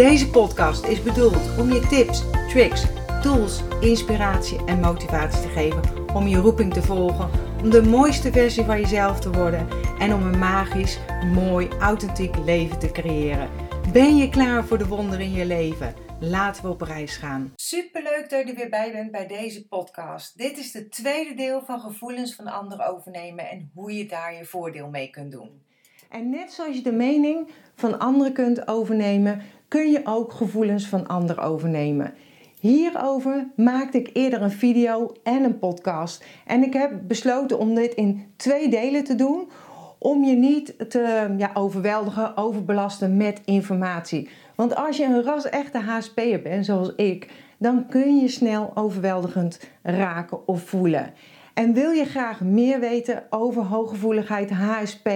Deze podcast is bedoeld om je tips, tricks, tools, inspiratie en motivatie te geven om je roeping te volgen, om de mooiste versie van jezelf te worden en om een magisch, mooi, authentiek leven te creëren. Ben je klaar voor de wonderen in je leven? Laten we op reis gaan. Superleuk dat je er weer bij bent bij deze podcast. Dit is het tweede deel van gevoelens van anderen overnemen en hoe je daar je voordeel mee kunt doen. En net zoals je de mening van anderen kunt overnemen, kun je ook gevoelens van anderen overnemen. Hierover maakte ik eerder een video en een podcast. En ik heb besloten om dit in twee delen te doen. Om je niet te ja, overweldigen, overbelasten met informatie. Want als je een ras-echte HSP'er bent, zoals ik, dan kun je snel overweldigend raken of voelen. En wil je graag meer weten over hooggevoeligheid, HSP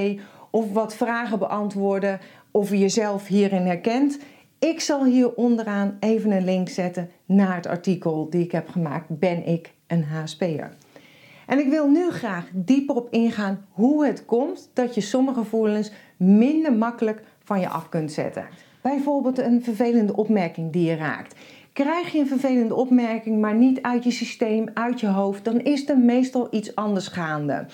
of wat vragen beantwoorden of je jezelf hierin herkent? Ik zal hier onderaan even een link zetten naar het artikel die ik heb gemaakt. Ben ik een HSP'er? En ik wil nu graag dieper op ingaan hoe het komt dat je sommige gevoelens minder makkelijk van je af kunt zetten. Bijvoorbeeld een vervelende opmerking die je raakt. Krijg je een vervelende opmerking, maar niet uit je systeem, uit je hoofd, dan is er meestal iets anders gaande.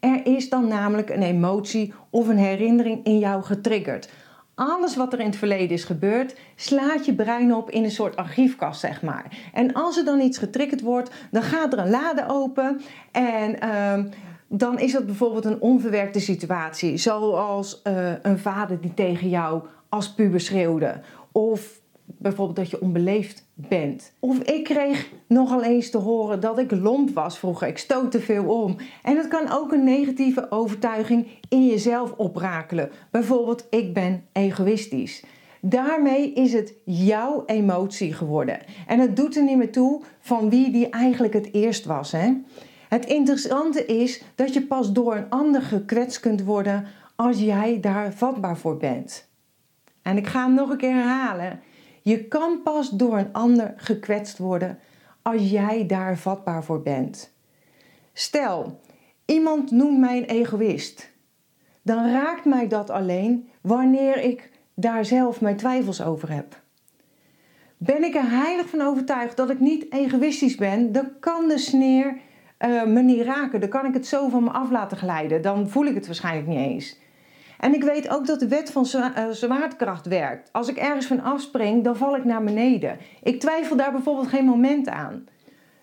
Er is dan namelijk een emotie of een herinnering in jou getriggerd. Alles wat er in het verleden is gebeurd, slaat je brein op in een soort archiefkast, zeg maar. En als er dan iets getriggerd wordt, dan gaat er een lade open en ehm, dan is dat bijvoorbeeld een onverwerkte situatie. Zoals uh, een vader die tegen jou als puber schreeuwde. Of bijvoorbeeld dat je onbeleefd bent. Of ik kreeg nogal eens te horen dat ik lomp was vroeger. Ik stoot te veel om. En het kan ook een negatieve overtuiging in jezelf oprakelen. Bijvoorbeeld, ik ben egoïstisch. Daarmee is het jouw emotie geworden. En het doet er niet meer toe van wie die eigenlijk het eerst was. Hè? Het interessante is dat je pas door een ander gekwetst kunt worden als jij daar vatbaar voor bent. En ik ga hem nog een keer herhalen. Je kan pas door een ander gekwetst worden als jij daar vatbaar voor bent. Stel, iemand noemt mij een egoïst. Dan raakt mij dat alleen wanneer ik daar zelf mijn twijfels over heb. Ben ik er heilig van overtuigd dat ik niet egoïstisch ben, dan kan de sneer uh, me niet raken. Dan kan ik het zo van me af laten glijden. Dan voel ik het waarschijnlijk niet eens. En ik weet ook dat de wet van eh, zwaartekracht werkt. Als ik ergens van afspring, dan val ik naar beneden. Ik twijfel daar bijvoorbeeld geen moment aan.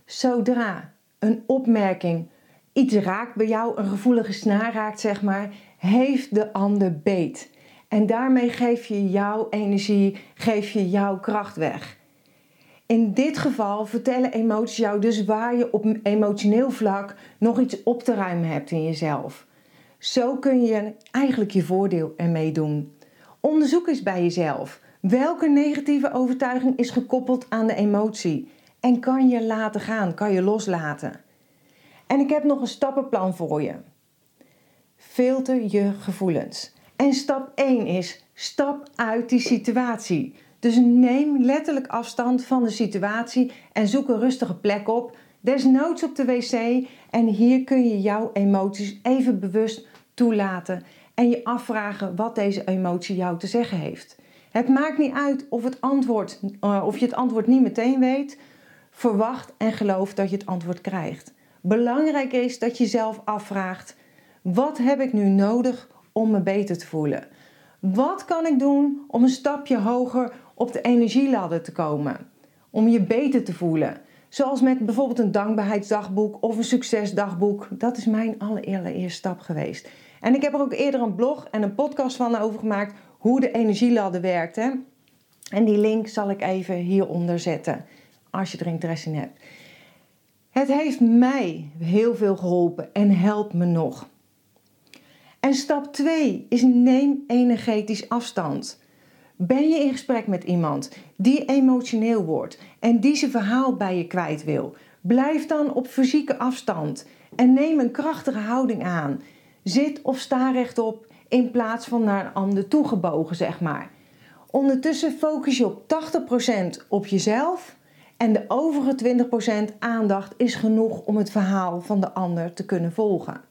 Zodra een opmerking iets raakt bij jou, een gevoelige snaar raakt, zeg maar, heeft de ander beet. En daarmee geef je jouw energie, geef je jouw kracht weg. In dit geval vertellen emoties jou dus waar je op emotioneel vlak nog iets op te ruimen hebt in jezelf. Zo kun je eigenlijk je voordeel ermee doen. Onderzoek eens bij jezelf. Welke negatieve overtuiging is gekoppeld aan de emotie? En kan je laten gaan, kan je loslaten? En ik heb nog een stappenplan voor je. Filter je gevoelens. En stap 1 is: stap uit die situatie. Dus neem letterlijk afstand van de situatie en zoek een rustige plek op. Desnoods op de wc. En hier kun je jouw emoties even bewust toelaten en je afvragen wat deze emotie jou te zeggen heeft. Het maakt niet uit of, het antwoord, uh, of je het antwoord niet meteen weet. Verwacht en geloof dat je het antwoord krijgt. Belangrijk is dat je zelf afvraagt: wat heb ik nu nodig om me beter te voelen? Wat kan ik doen om een stapje hoger op de energieladder te komen? Om je beter te voelen. Zoals met bijvoorbeeld een dankbaarheidsdagboek of een succesdagboek. Dat is mijn allereerste stap geweest. En ik heb er ook eerder een blog en een podcast van over gemaakt hoe de energieladder werkt. En die link zal ik even hieronder zetten als je er interesse in hebt. Het heeft mij heel veel geholpen en helpt me nog. En stap 2 is neem energetisch afstand. Ben je in gesprek met iemand die emotioneel wordt en die zijn verhaal bij je kwijt wil? Blijf dan op fysieke afstand en neem een krachtige houding aan. Zit of sta rechtop in plaats van naar een ander toegebogen, zeg maar. Ondertussen focus je op 80% op jezelf en de overige 20% aandacht is genoeg om het verhaal van de ander te kunnen volgen.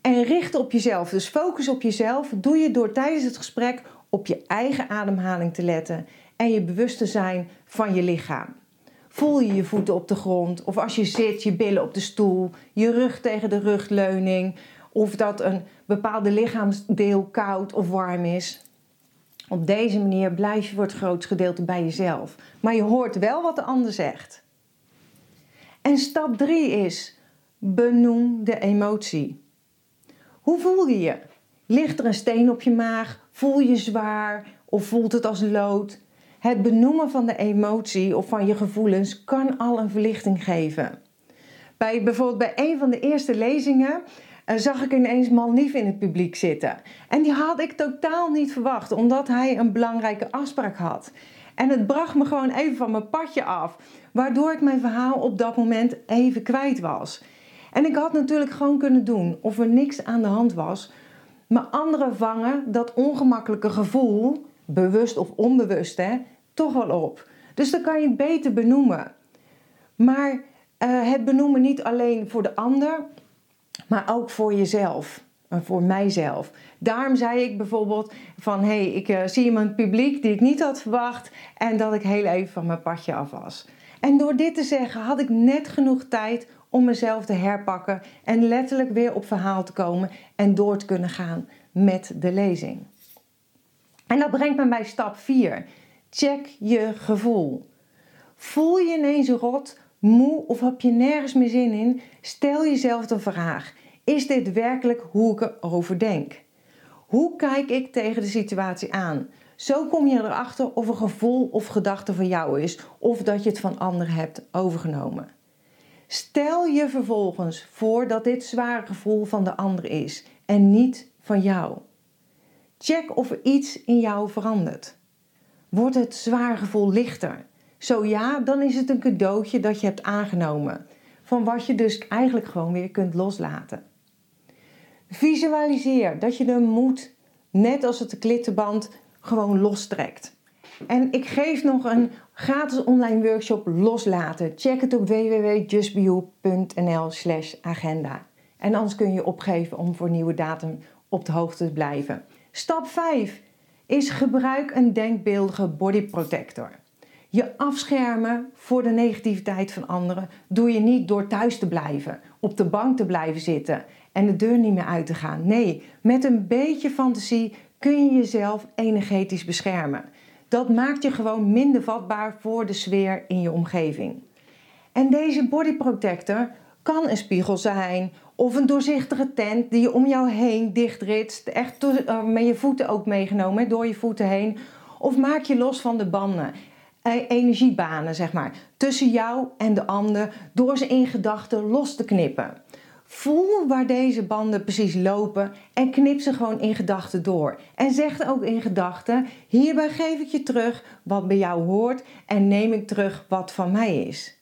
En richt op jezelf, dus focus op jezelf, doe je door tijdens het gesprek op je eigen ademhaling te letten en je bewust te zijn van je lichaam. Voel je je voeten op de grond of als je zit, je billen op de stoel, je rug tegen de rugleuning of dat een bepaalde lichaamsdeel koud of warm is. Op deze manier blijf je voor het grootste gedeelte bij jezelf. Maar je hoort wel wat de ander zegt. En stap 3 is: benoem de emotie. Hoe voel je je? Ligt er een steen op je maag? Voel je zwaar of voelt het als lood? Het benoemen van de emotie of van je gevoelens kan al een verlichting geven. Bij, bijvoorbeeld bij een van de eerste lezingen uh, zag ik ineens Malnief in het publiek zitten. En die had ik totaal niet verwacht, omdat hij een belangrijke afspraak had. En het bracht me gewoon even van mijn padje af, waardoor ik mijn verhaal op dat moment even kwijt was. En ik had natuurlijk gewoon kunnen doen of er niks aan de hand was, maar anderen vangen dat ongemakkelijke gevoel, bewust of onbewust, hè, toch wel op. Dus dan kan je het beter benoemen. Maar uh, het benoemen niet alleen voor de ander, maar ook voor jezelf. En voor mijzelf. Daarom zei ik bijvoorbeeld van hé, hey, ik uh, zie iemand publiek die ik niet had verwacht en dat ik heel even van mijn padje af was. En door dit te zeggen had ik net genoeg tijd om mezelf te herpakken en letterlijk weer op verhaal te komen en door te kunnen gaan met de lezing. En dat brengt me bij stap 4. Check je gevoel. Voel je ineens rot, moe of heb je nergens meer zin in? Stel jezelf de vraag: is dit werkelijk hoe ik erover denk? Hoe kijk ik tegen de situatie aan? Zo kom je erachter of een gevoel of gedachte van jou is of dat je het van anderen hebt overgenomen. Stel je vervolgens voor dat dit zware gevoel van de ander is en niet van jou. Check of er iets in jou verandert. Wordt het zwaar gevoel lichter? Zo ja, dan is het een cadeautje dat je hebt aangenomen, van wat je dus eigenlijk gewoon weer kunt loslaten. Visualiseer dat je de moed, net als het de klittenband, gewoon lostrekt. En ik geef nog een gratis online workshop loslaten. Check het op www.justbeyou.nl slash agenda. En anders kun je opgeven om voor nieuwe datum op de hoogte te blijven. Stap 5 is gebruik een denkbeeldige body protector. Je afschermen voor de negativiteit van anderen doe je niet door thuis te blijven, op de bank te blijven zitten en de deur niet meer uit te gaan. Nee, met een beetje fantasie kun je jezelf energetisch beschermen. Dat maakt je gewoon minder vatbaar voor de sfeer in je omgeving. En deze body protector kan een spiegel zijn of een doorzichtige tent die je om jou heen dichtritst, echt eh, met je voeten ook meegenomen, door je voeten heen. Of maak je los van de banden, eh, energiebanen zeg maar, tussen jou en de ander door ze in gedachten los te knippen. Voel waar deze banden precies lopen en knip ze gewoon in gedachten door. En zeg ook in gedachten: hierbij geef ik je terug wat bij jou hoort en neem ik terug wat van mij is.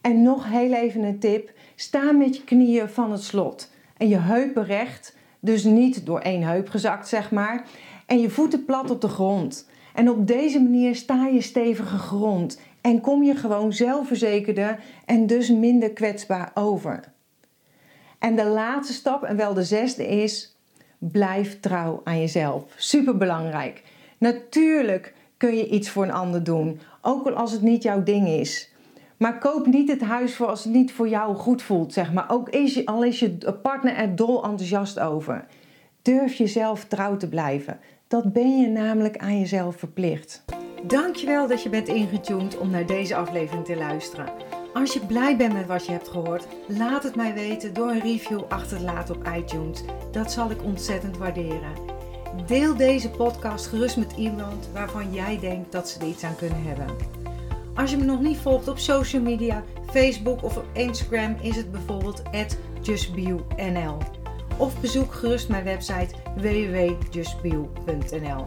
En nog heel even een tip: sta met je knieën van het slot en je heupen recht, dus niet door één heup gezakt zeg maar, en je voeten plat op de grond. En op deze manier sta je stevige grond en kom je gewoon zelfverzekerder en dus minder kwetsbaar over. En de laatste stap, en wel de zesde, is: blijf trouw aan jezelf. Super belangrijk. Natuurlijk kun je iets voor een ander doen, ook al als het niet jouw ding is. Maar koop niet het huis voor als het niet voor jou goed voelt, zeg maar. Ook al is je partner er dol enthousiast over. Durf jezelf trouw te blijven. Dat ben je namelijk aan jezelf verplicht. Dankjewel dat je bent ingetuned om naar deze aflevering te luisteren. Als je blij bent met wat je hebt gehoord, laat het mij weten door een review achter te laten op iTunes. Dat zal ik ontzettend waarderen. Deel deze podcast gerust met iemand waarvan jij denkt dat ze er iets aan kunnen hebben. Als je me nog niet volgt op social media, Facebook of op Instagram, is het bijvoorbeeld justbio.nl. Of bezoek gerust mijn website www.justbio.nl.